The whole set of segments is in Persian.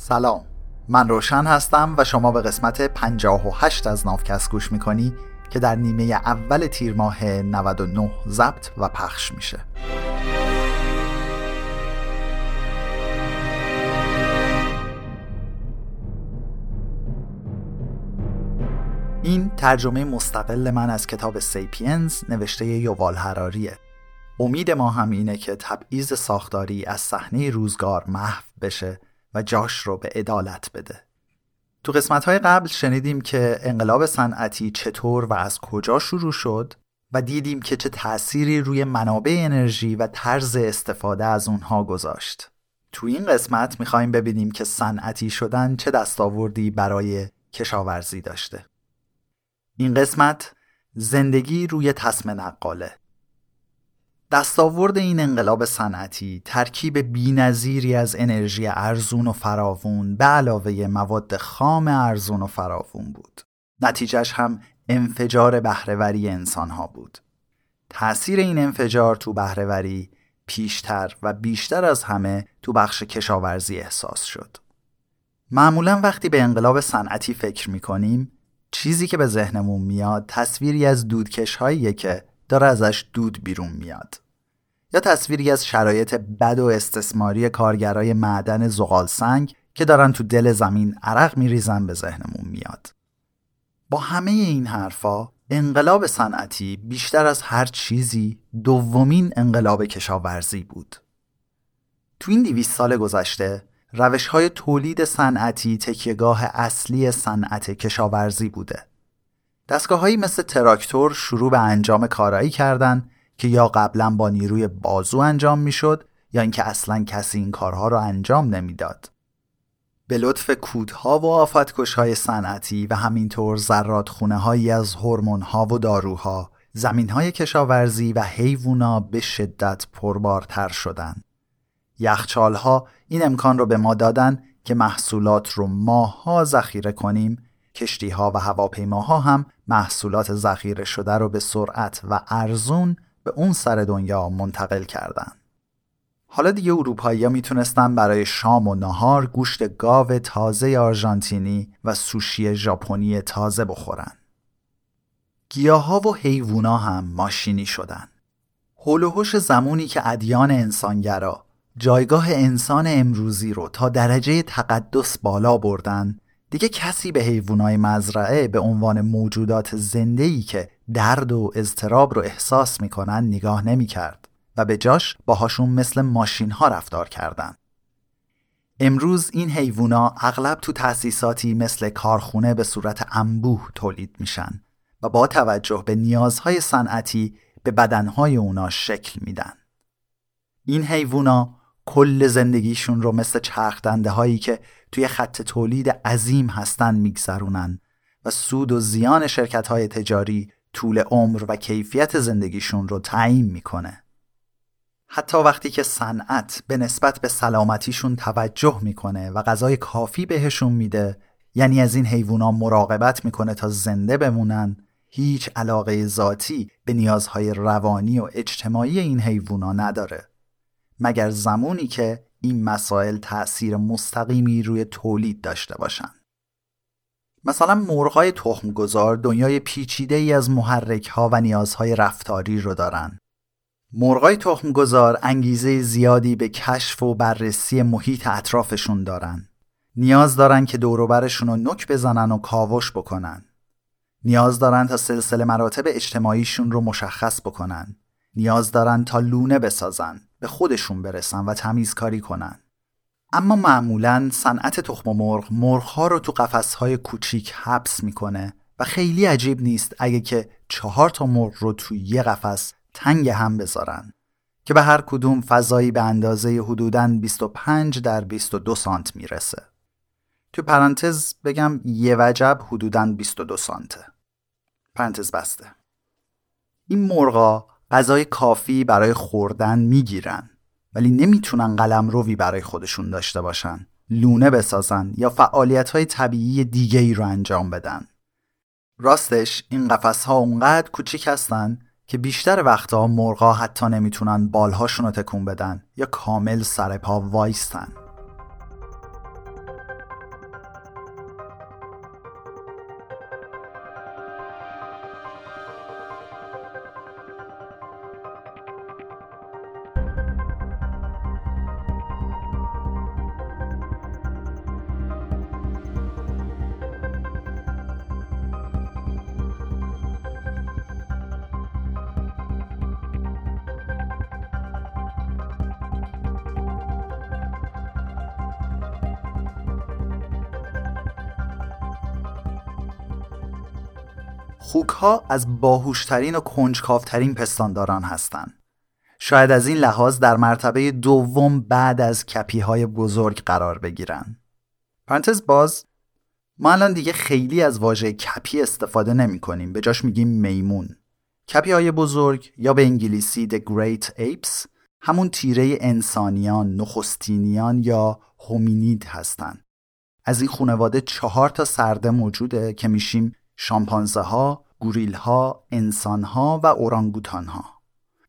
سلام. من روشن هستم و شما به قسمت 58 از نافکست گوش می‌کنی که در نیمه اول تیر ماه 99 ضبط و پخش میشه. این ترجمه مستقل من از کتاب سیپینز نوشته یووال هراریه امید ما هم اینه که تبعیض ساختاری از صحنه روزگار محو بشه و جاش رو به عدالت بده تو قسمت های قبل شنیدیم که انقلاب صنعتی چطور و از کجا شروع شد و دیدیم که چه تأثیری روی منابع انرژی و طرز استفاده از اونها گذاشت. تو این قسمت می‌خوایم ببینیم که صنعتی شدن چه دستاوردی برای کشاورزی داشته. این قسمت زندگی روی تسم نقاله دستاورد این انقلاب صنعتی ترکیب بینظیری از انرژی ارزون و فراوون به علاوه مواد خام ارزون و فراوون بود. نتیجهش هم انفجار بهرهوری انسانها بود. تأثیر این انفجار تو بهرهوری پیشتر و بیشتر از همه تو بخش کشاورزی احساس شد. معمولا وقتی به انقلاب صنعتی فکر می‌کنیم چیزی که به ذهنمون میاد تصویری از دودکش هاییه که داره ازش دود بیرون میاد یا تصویری از شرایط بد و استثماری کارگرای معدن زغال سنگ که دارن تو دل زمین عرق میریزن به ذهنمون میاد. با همه این حرفا انقلاب صنعتی بیشتر از هر چیزی دومین انقلاب کشاورزی بود. تو این دیویست سال گذشته روش های تولید صنعتی تکیهگاه اصلی صنعت کشاورزی بوده. دستگاه هایی مثل تراکتور شروع به انجام کارایی کردند که یا قبلا با نیروی بازو انجام می‌شد یا اینکه اصلا کسی این کارها را انجام نمی‌داد. به لطف کودها و آفتکش های صنعتی و همینطور خونه هایی از هرمون ها و داروها زمین های کشاورزی و حیوونا به شدت پربارتر شدند. یخچال ها این امکان رو به ما دادن که محصولات رو ماها ذخیره کنیم کشتی ها و هواپیماها هم محصولات ذخیره شده رو به سرعت و ارزون به اون سر دنیا منتقل کردن. حالا دیگه اروپایی ها می‌تونستن برای شام و نهار گوشت گاو تازه آرژانتینی و سوشی ژاپنی تازه بخورن. گیاها و حیوونا هم ماشینی شدن. هول زمانی که ادیان انسانگرا جایگاه انسان امروزی رو تا درجه تقدس بالا بردن دیگه کسی به حیوانای مزرعه به عنوان موجودات زنده‌ای که درد و اضطراب رو احساس می‌کنن نگاه نمی‌کرد و به جاش باهاشون مثل ماشین ها رفتار کردن. امروز این حیوونا اغلب تو تأسیساتی مثل کارخونه به صورت انبوه تولید میشن و با توجه به نیازهای صنعتی به بدنهای اونا شکل میدن. این حیوونا کل زندگیشون رو مثل چرخدنده هایی که توی خط تولید عظیم هستن میگذرونن و سود و زیان شرکت های تجاری طول عمر و کیفیت زندگیشون رو تعیین می‌کنه. حتی وقتی که صنعت به نسبت به سلامتیشون توجه می‌کنه و غذای کافی بهشون میده یعنی از این حیوونا مراقبت می‌کنه تا زنده بمونن هیچ علاقه ذاتی به نیازهای روانی و اجتماعی این حیوونا نداره مگر زمانی که این مسائل تأثیر مستقیمی روی تولید داشته باشن مثلا مرغای تخمگذار دنیای پیچیده ای از محرک ها و نیازهای رفتاری رو دارن. مرغای تخمگذار انگیزه زیادی به کشف و بررسی محیط اطرافشون دارن. نیاز دارن که دوروبرشون رو نک بزنن و کاوش بکنن. نیاز دارن تا سلسله مراتب اجتماعیشون رو مشخص بکنن. نیاز دارن تا لونه بسازن، به خودشون برسن و تمیزکاری کنن. اما معمولا صنعت تخم مرغ مرغها رو تو قفسهای کوچیک حبس می‌کنه و خیلی عجیب نیست اگه که چهار تا مرغ رو تو یه قفس تنگ هم بذارن که به هر کدوم فضایی به اندازه حدوداً 25 در 22 سانت می‌رسه. تو پرانتز بگم یه وجب حدوداً 22 سانته. پرانتز بسته. این مرغا غذای کافی برای خوردن می‌گیرن. ولی نمی‌تونن قلم روی برای خودشون داشته باشن. لونه بسازن یا فعالیت های طبیعی دیگه ای رو انجام بدن. راستش این قفس ها اونقدر کوچیک هستن که بیشتر وقتها مرغا حتی نمی‌تونن بالهاشون رو تکون بدن یا کامل سر پا وایستن. ها از باهوشترین و کنجکاوترین پستانداران هستند. شاید از این لحاظ در مرتبه دوم بعد از کپی های بزرگ قرار بگیرن. پرانتز باز ما الان دیگه خیلی از واژه کپی استفاده نمی کنیم به جاش میگیم میمون کپی های بزرگ یا به انگلیسی The Great Apes همون تیره انسانیان، نخستینیان یا هومینید هستن از این خانواده چهار تا سرده موجوده که میشیم شامپانزه ها، گوریل ها، انسان ها و اورانگوتان ها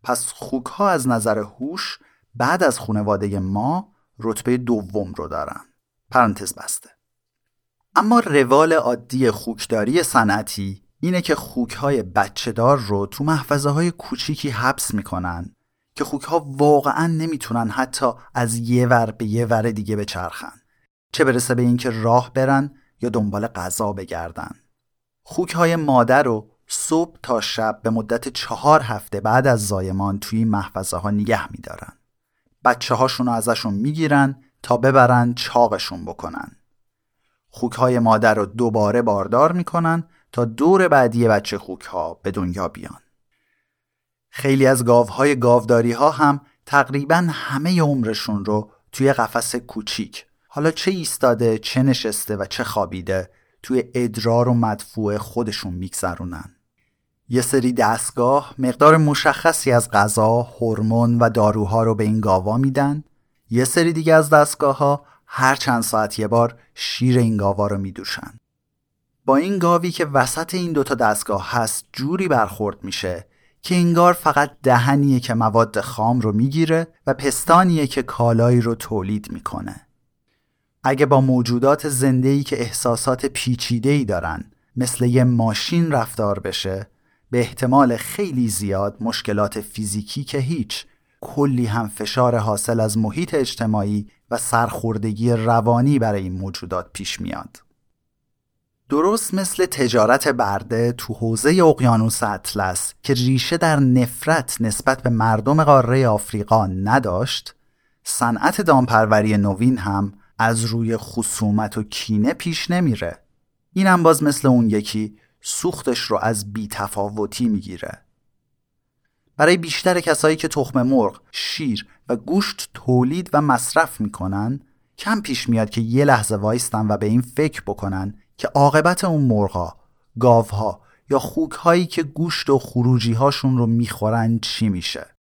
پس خوک ها از نظر هوش بعد از خانواده ما رتبه دوم رو دارن. پرانتز بسته. اما روال عادی خوکداری صنعتی اینه که خوک های بچه دار رو تو محفظه های کوچیکی حبس می‌کنن که خوک ها واقعا نمی‌تونن حتی از یه ور به یه ور دیگه بچرخن. چه برسه به اینکه راه برن یا دنبال غذا بگردن. خوک های مادر رو صبح تا شب به مدت چهار هفته بعد از زایمان توی محفظه ها نگه میدارن بچه هاشون رو ازشون می‌گیرن تا ببرن چاقشون بکنن خوک های مادر رو دوباره باردار می‌کنن تا دور بعدی بچه خوک ها به دنیا بیان. خیلی از گاوهای گاوداری ها هم تقریبا همه عمرشون رو توی قفس کوچیک حالا چه ایستاده چه نشسته و چه خوابیده توی ادرار و مدفوع خودشون میگذرونن. یه سری دستگاه مقدار مشخصی از غذا، هورمون و داروها رو به این گاوا میدن. یه سری دیگه از دستگاه ها هر چند ساعت یه بار شیر این گاوا رو میدوشن. با این گاوی که وسط این دوتا دستگاه هست جوری برخورد میشه که انگار فقط دهنیه که مواد خام رو می‌گیره و پستانیه که کالایی رو تولید می‌کنه. اگه با موجودات زندهی که احساسات پیچیده‌ای دارن مثل یه ماشین رفتار بشه به احتمال خیلی زیاد مشکلات فیزیکی که هیچ کلی هم فشار حاصل از محیط اجتماعی و سرخوردگی روانی برای این موجودات پیش میاد. درست مثل تجارت برده تو حوزه اقیانوس اطلس که ریشه در نفرت نسبت به مردم قاره آفریقا نداشت صنعت دامپروری نوین هم از روی خصومت و کینه پیش نمیره این هم باز مثل اون یکی سوختش رو از بیتفاوتی می‌گیره برای بیشتر کسایی که تخم مرغ، شیر و گوشت تولید و مصرف می‌کنن کم پیش میاد که یه لحظه وایستن و به این فکر بکنن که عاقبت اون مرغا، گاوها یا خوک هایی که گوشت و خروجی هاشون رو می‌خورن چی میشه.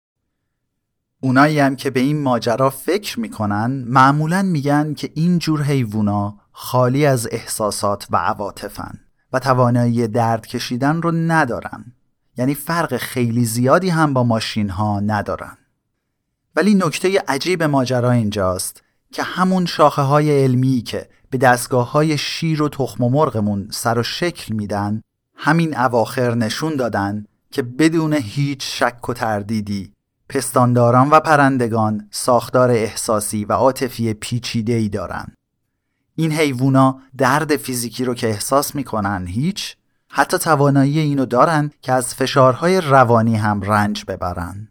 اونایی هم که به این ماجرا فکر می‌کنن معمولا میگن که این جور حیوونا خالی از احساسات و عواطفن و توانایی درد کشیدن رو ندارن. یعنی فرق خیلی زیادی هم با ماشین ها ندارن. ولی نکته عجیب ماجرا اینجاست که همون شاخه های علمی که به دستگاه های شیر و تخم و مرغمون سر و شکل میدن همین اواخر نشون دادن که بدون هیچ شک و تردیدی پستانداران و پرندگان ساختار احساسی و عاطفی پیچیده‌ای دارن. این حیوونا درد فیزیکی رو که احساس می‌کنن هیچ حتی توانایی اینو دارن که از فشارهای روانی هم رنج ببرن.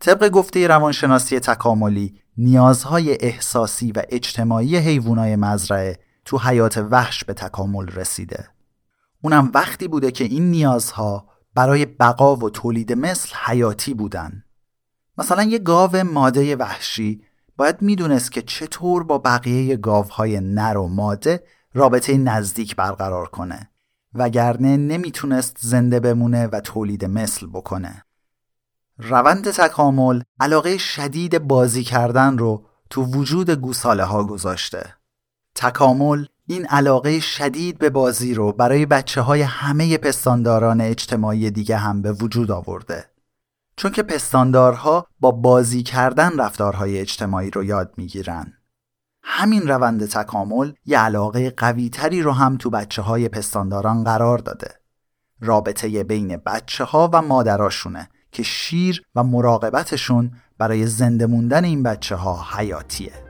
طبق گفته روانشناسی تکاملی نیازهای احساسی و اجتماعی حیوانای مزرعه تو حیات وحش به تکامل رسیده. اونم وقتی بوده که این نیازها برای بقا و تولید مثل حیاتی بودن. مثلا یه گاو ماده وحشی باید می‌دونست که چطور با بقیه گاوهای نر و ماده رابطه نزدیک برقرار کنه وگرنه نمی‌تونست زنده بمونه و تولید مثل بکنه. روند تکامل علاقه شدید بازی کردن رو تو وجود گوساله ها گذاشته. تکامل این علاقه شدید به بازی رو برای بچه های همه پستانداران اجتماعی دیگه هم به وجود آورده. چون که پستاندارها با بازی کردن رفتارهای اجتماعی رو یاد می‌گیرن. همین روند تکامل یه علاقه قویتری رو هم تو بچه های پستانداران قرار داده. رابطه بین بچه ها و مادراشونه که شیر و مراقبتشون برای زنده موندن این بچه ها حیاتیه.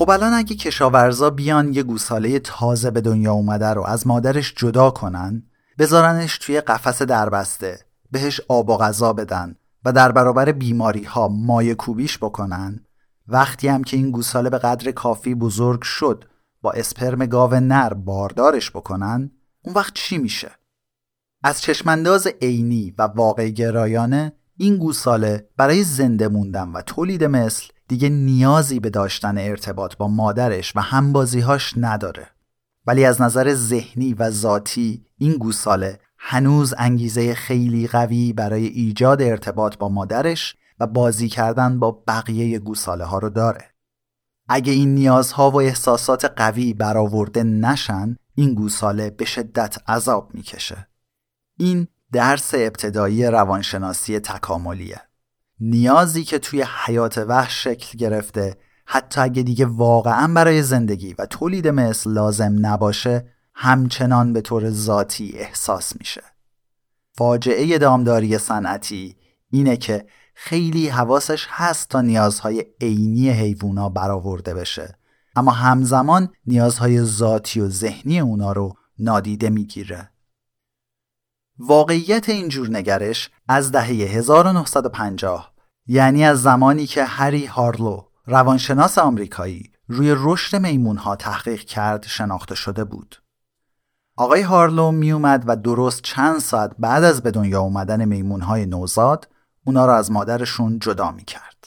خب الان اگه کشاورزا بیان یه گوساله تازه به دنیا اومده رو از مادرش جدا کنن بذارنش توی قفس دربسته بهش آب و غذا بدن و در برابر بیماری ها مایه کوبیش بکنن وقتی هم که این گوساله به قدر کافی بزرگ شد با اسپرم گاو نر باردارش بکنن اون وقت چی میشه؟ از چشمانداز عینی و واقع گرایانه این گوساله برای زنده موندن و تولید مثل دیگه نیازی به داشتن ارتباط با مادرش و همبازیهاش نداره. ولی از نظر ذهنی و ذاتی این گوساله هنوز انگیزه خیلی قوی برای ایجاد ارتباط با مادرش و بازی کردن با بقیه گوساله ها رو داره. اگه این نیازها و احساسات قوی برآورده نشن این گوساله به شدت عذاب می‌کشه. این درس ابتدایی روانشناسی تکاملیه. نیازی که توی حیات وحش شکل گرفته حتی اگه دیگه واقعا برای زندگی و تولید مثل لازم نباشه همچنان به طور ذاتی احساس میشه. فاجعه دامداری صنعتی اینه که خیلی حواسش هست تا نیازهای عینی حیوونا برآورده بشه اما همزمان نیازهای ذاتی و ذهنی اونا رو نادیده می‌گیره. واقعیت اینجور نگرش از دهه 1950 یعنی از زمانی که هری هارلو روانشناس آمریکایی روی رشد میمون ها تحقیق کرد شناخته شده بود. آقای هارلو میومد و درست چند ساعت بعد از به دنیا اومدن میمون های نوزاد اونا را از مادرشون جدا می کرد.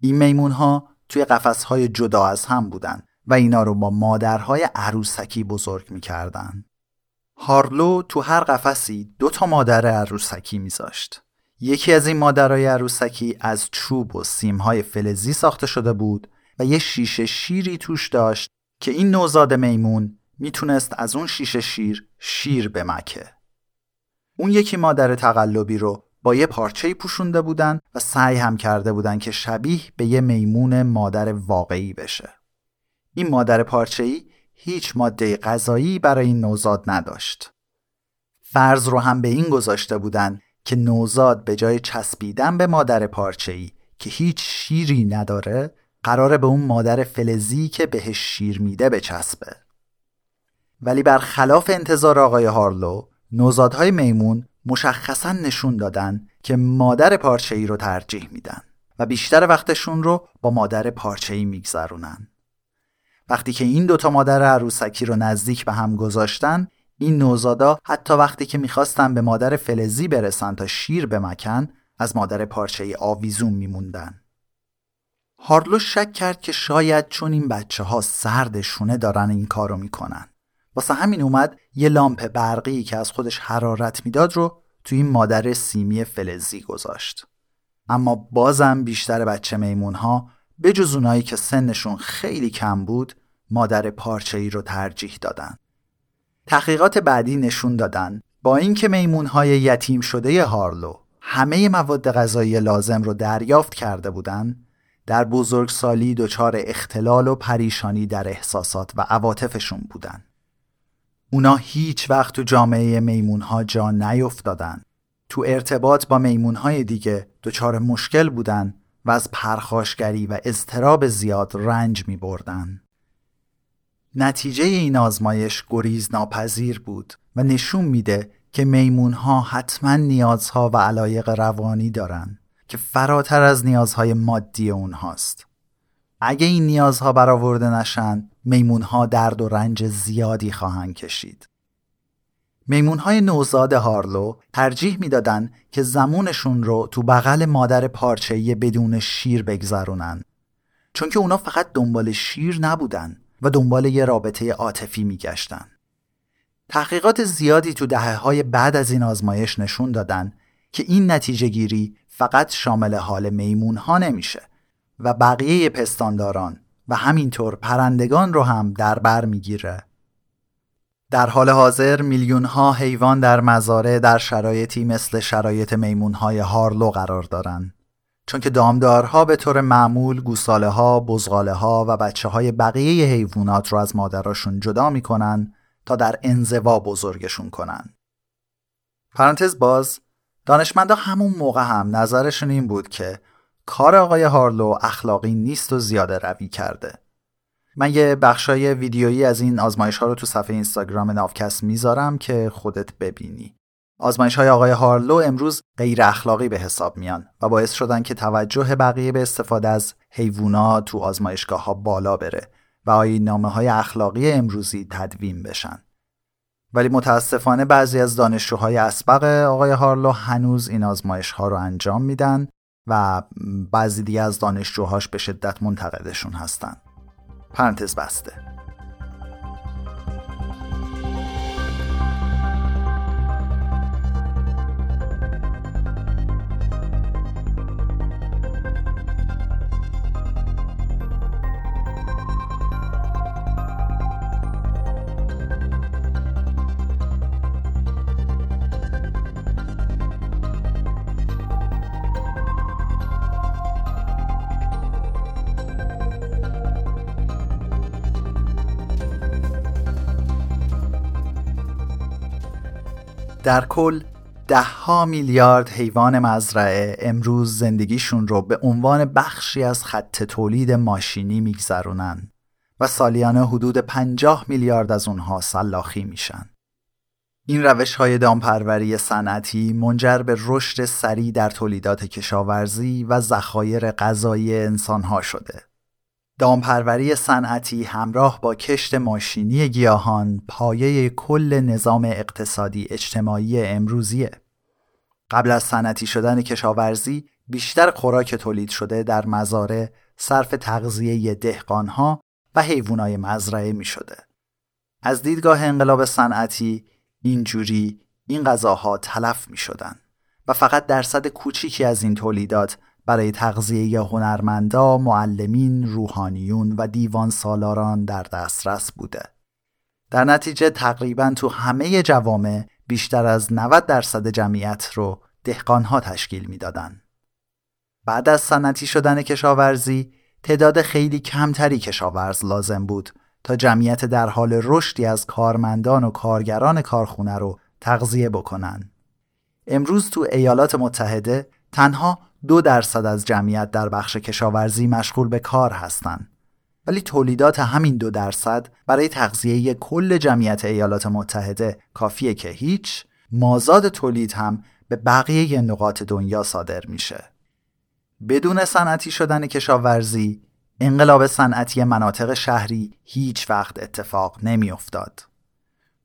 این میمون ها توی قفس های جدا از هم بودن و اینا رو با مادرهای عروسکی بزرگ می کردن. هارلو تو هر قفسی دو تا مادر عروسکی میذاشت. یکی از این مادرای عروسکی از چوب و سیمهای فلزی ساخته شده بود و یه شیشه شیری توش داشت که این نوزاد میمون می‌تونست از اون شیشه شیر شیر بمکه. اون یکی مادر تقلبی رو با یه پارچه پوشونده بودن و سعی هم کرده بودن که شبیه به یه میمون مادر واقعی بشه. این مادر پارچه‌ای هیچ ماده غذایی برای این نوزاد نداشت. فرض رو هم به این گذاشته بودن که نوزاد به جای چسبیدن به مادر پارچه‌ای که هیچ شیری نداره قراره به اون مادر فلزی که بهش شیر میده بچسبه. ولی برخلاف انتظار آقای هارلو نوزادهای میمون مشخصا نشون دادن که مادر پارچه‌ای رو ترجیح میدن و بیشتر وقتشون رو با مادر پارچه‌ای میگذرونن. وقتی که این دوتا مادر عروسکی رو نزدیک به هم گذاشتن این نوزادا حتی وقتی که می‌خواستن به مادر فلزی برسن تا شیر بمکن از مادر پارچه آویزون میموندن. هارلو شک کرد که شاید چون این بچه ها سردشونه دارن این کارو می‌کنن. واسه همین اومد یه لامپ برقی که از خودش حرارت می‌داد رو توی این مادر سیمی فلزی گذاشت. اما بازم بیشتر بچه میمون ها به جز اونایی که سنشون خیلی کم بود مادر پارچه ای رو ترجیح دادن تحقیقات بعدی نشون دادن با اینکه میمونهای یتیم شده هارلو همه مواد غذایی لازم رو دریافت کرده بودند در بزرگسالی دچار اختلال و پریشانی در احساسات و عواطفشون بودن. اونا هیچ وقت تو جامعه میمونها جا نیفتادن. تو ارتباط با میمونهای دیگه دچار مشکل بودن و از پرخاشگری و اضطراب زیاد رنج می بردن. نتیجه این آزمایش گریز ناپذیر بود و نشون میده که میمون ها حتما نیازها و علایق روانی دارن که فراتر از نیازهای مادی اونهاست. اگه این نیازها برآورده نشن میمون ها درد و رنج زیادی خواهند کشید. میمون های نوزاد هارلو ترجیح می‌دادن که زمونشون رو تو بغل مادر پارچه‌ای بدون شیر بگذرونن چون که اونا فقط دنبال شیر نبودن و دنبال یه رابطه عاطفی میگشتن. تحقیقات زیادی تو دهه های بعد از این آزمایش نشون دادن که این نتیجه گیری فقط شامل حال میمون ها نمیشه و بقیه پستانداران و همینطور پرندگان رو هم در بر می‌گیره. در حال حاضر میلیون ها حیوان در مزارع در شرایطی مثل شرایط میمون های هارلو قرار دارند چون که دامدارها به طور معمول گوساله ها، بزغاله ها و بچه های بقیه حیوانات رو از مادراشون جدا می‌کنن تا در انزوا بزرگشون کنن. پرانتز باز دانشمندا همون موقع هم نظرشون این بود که کار آقای هارلو اخلاقی نیست و زیاده روی کرده من یه بخشای ویدیویی از این آزمایش ها رو تو صفحه اینستاگرام نافکست می‌ذارم که خودت ببینی. آزمایش های آقای هارلو امروز غیر اخلاقی به حساب میان و باعث شدن که توجه بقیه به استفاده از حیوانات تو آزمایشگاه ها بالا بره و آیین نامه های اخلاقی امروزی تدوین بشن. ولی متاسفانه بعضی از دانشجوهای اسبق آقای هارلو هنوز این آزمایش ها رو انجام میدن و بعضی دیگه از دانشجوهاش به شدت منتقدشون هستن. پرانتز بسته. در کل ها میلیارد حیوان مزرعه امروز زندگیشون رو به عنوان بخشی از خط تولید ماشینی میگذرونن و سالیانه حدود 50 میلیارد از اونها سلاخی میشن. این روش های دامپروری صنعتی منجر به رشد سریع در تولیدات کشاورزی و ذخایر غذایی انسانها شده. دامپروری صنعتی همراه با کشت ماشینی گیاهان پایه کل نظام اقتصادی اجتماعی امروزیه. قبل از صنعتی شدن کشاورزی بیشتر خوراک تولید شده در مزارع صرف تغذیه دهقانها و حیوانای مزرعه می شده. از دیدگاه انقلاب صنعتی اینجوری این غذاها تلف می شدن و فقط درصد کوچیکی از این تولیدات برای تغذیه هنرمندا، معلمین، روحانیون و دیوان سالاران در دسترس بوده. در نتیجه تقریبا تو همه جوامع بیشتر از 90 درصد جمعیت رو دهقانها تشکیل می‌دادند. بعد از صنعتی شدن کشاورزی تعداد خیلی کمتری کشاورز لازم بود تا جمعیت در حال رشدی از کارمندان و کارگران کارخونه رو تغذیه بکنن. امروز تو ایالات متحده تنها دو درصد از جمعیت در بخش کشاورزی مشغول به کار هستند. ولی تولیدات همین دو درصد برای تغذیه کل جمعیت ایالات متحده کافیه که هیچ مازاد تولید هم به بقیه نقاط دنیا صادر میشه. بدون صنعتی شدن کشاورزی انقلاب صنعتی مناطق شهری هیچ وقت اتفاق نمیافتاد.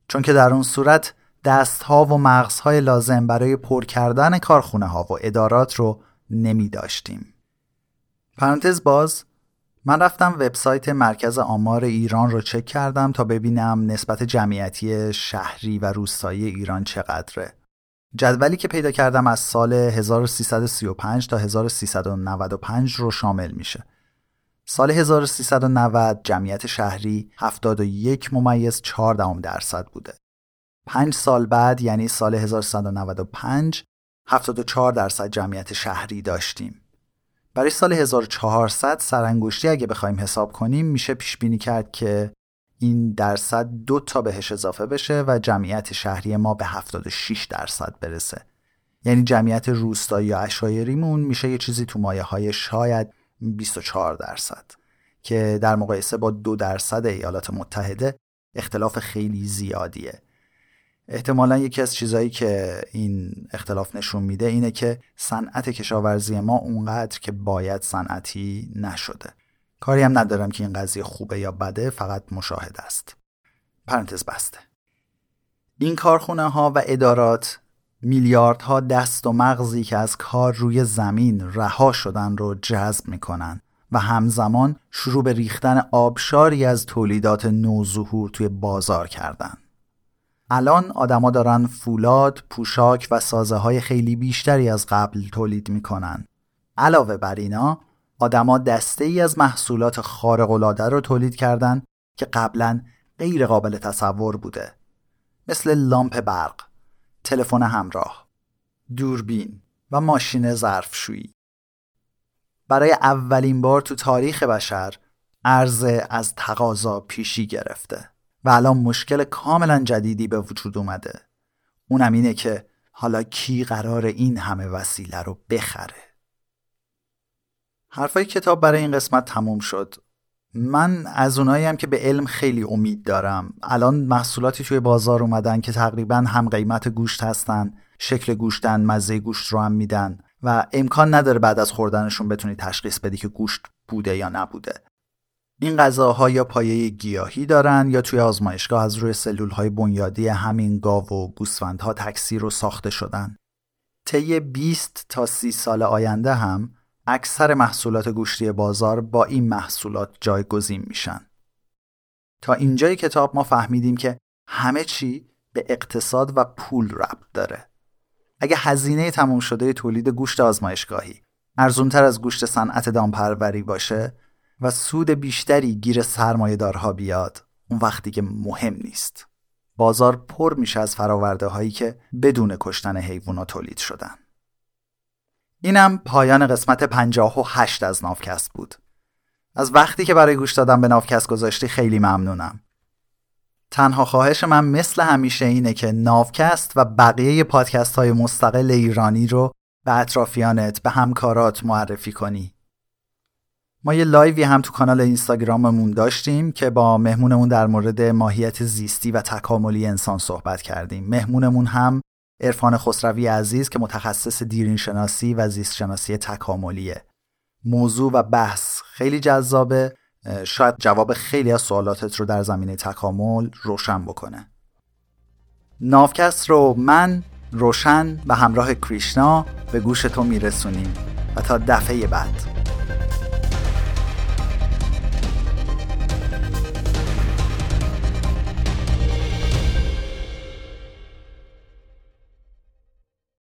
چون که در اون صورت دستها و مغزهای لازم برای پر کردن کارخونه ها و ادارات رو نمی داشتیم. پرانتز باز من رفتم وبسایت مرکز آمار ایران رو چک کردم تا ببینم نسبت جمعیتی شهری و روستایی ایران چقدره. جدولی که پیدا کردم از سال 1335 تا 1395 رو شامل میشه. سال 1390 جمعیت شهری 71 ممیز 4 درصد بوده. پنج سال بعد یعنی سال 1395 74 درصد جمعیت شهری داشتیم. برای سال 1400 سرانگشتی اگه بخوایم حساب کنیم میشه پیش بینی کرد که این درصد دو تا بهش اضافه بشه و جمعیت شهری ما به 76 درصد برسه. یعنی جمعیت روستایی یا اشایریمون میشه یه چیزی تو مایه های شاید 24 درصد که در مقایسه با دو درصد ایالات متحده اختلاف خیلی زیادیه احتمالا یکی از چیزهایی که این اختلاف نشون میده اینه که صنعت کشاورزی ما اونقدر که باید صنعتی نشده. کاری هم ندارم که این قضیه خوبه یا بده فقط مشاهده است. پرانتز بسته. این کارخونه ها و ادارات میلیاردها دست و مغزی که از کار روی زمین رها شدن رو جذب می‌کنن و همزمان شروع به ریختن آبشاری از تولیدات نوظهور توی بازار کردن. الان آدما دارن فولاد، پوشاک و سازه های خیلی بیشتری از قبل تولید می‌کنن. علاوه بر اینا آدما دسته ای از محصولات خارق العاده رو تولید کردن که قبلا غیر قابل تصور بوده. مثل لامپ برق، تلفن همراه، دوربین و ماشین ظرفشویی. برای اولین بار تو تاریخ بشر عرضه از تقاضا پیشی گرفته. و الان مشکل کاملا جدیدی به وجود اومده. اونم اینه که حالا کی قرار این همه وسیله رو بخره. حرفای کتاب برای این قسمت تموم شد. من از اونایی هم که به علم خیلی امید دارم. الان محصولاتی توی بازار اومدن که تقریبا هم قیمت گوشت هستن شکل گوشتن مزه گوشت رو هم میدن و امکان نداره بعد از خوردنشون بتونی تشخیص بدی که گوشت بوده یا نبوده. این غذاها یا پایه گیاهی دارن یا توی آزمایشگاه از روی سلول های بنیادی همین گاو و گوسفندها تکثیر و ساخته شدن طی 20 تا 30 سال آینده هم اکثر محصولات گوشتی بازار با این محصولات جایگزین میشن. تا اینجای کتاب ما فهمیدیم که همه چی به اقتصاد و پول ربط داره. اگه هزینه تموم شده تولید گوشت آزمایشگاهی ارزونتر از گوشت صنعت دامپروری باشه و سود بیشتری گیر سرمایهدارها بیاد اون وقتی که مهم نیست. بازار پر میشه از فراورده هایی که بدون کشتن حیوونا تولید شدن. اینم پایان قسمت 58 از نافکست بود. از وقتی که برای گوش دادن به نافکست گذاشتی خیلی ممنونم. تنها خواهش من مثل همیشه اینه که نافکست و بقیه پادکست های مستقل ایرانی رو به اطرافیانت به همکارات معرفی کنی. ما یه لایوی هم تو کانال اینستاگراممون داشتیم که با مهمونمون در مورد ماهیت زیستی و تکاملی انسان صحبت کردیم. مهمونمون هم عرفان خسروی عزیز که متخصص دیرین شناسی و زیست شناسی تکاملیه. موضوع و بحث خیلی جذابه. شاید جواب خیلی از سوالاتت رو در زمینه تکامل روشن بکنه. نافکست رو من روشن و همراه کریشنا به گوش تو میرسونیم و تا دفعه بعد.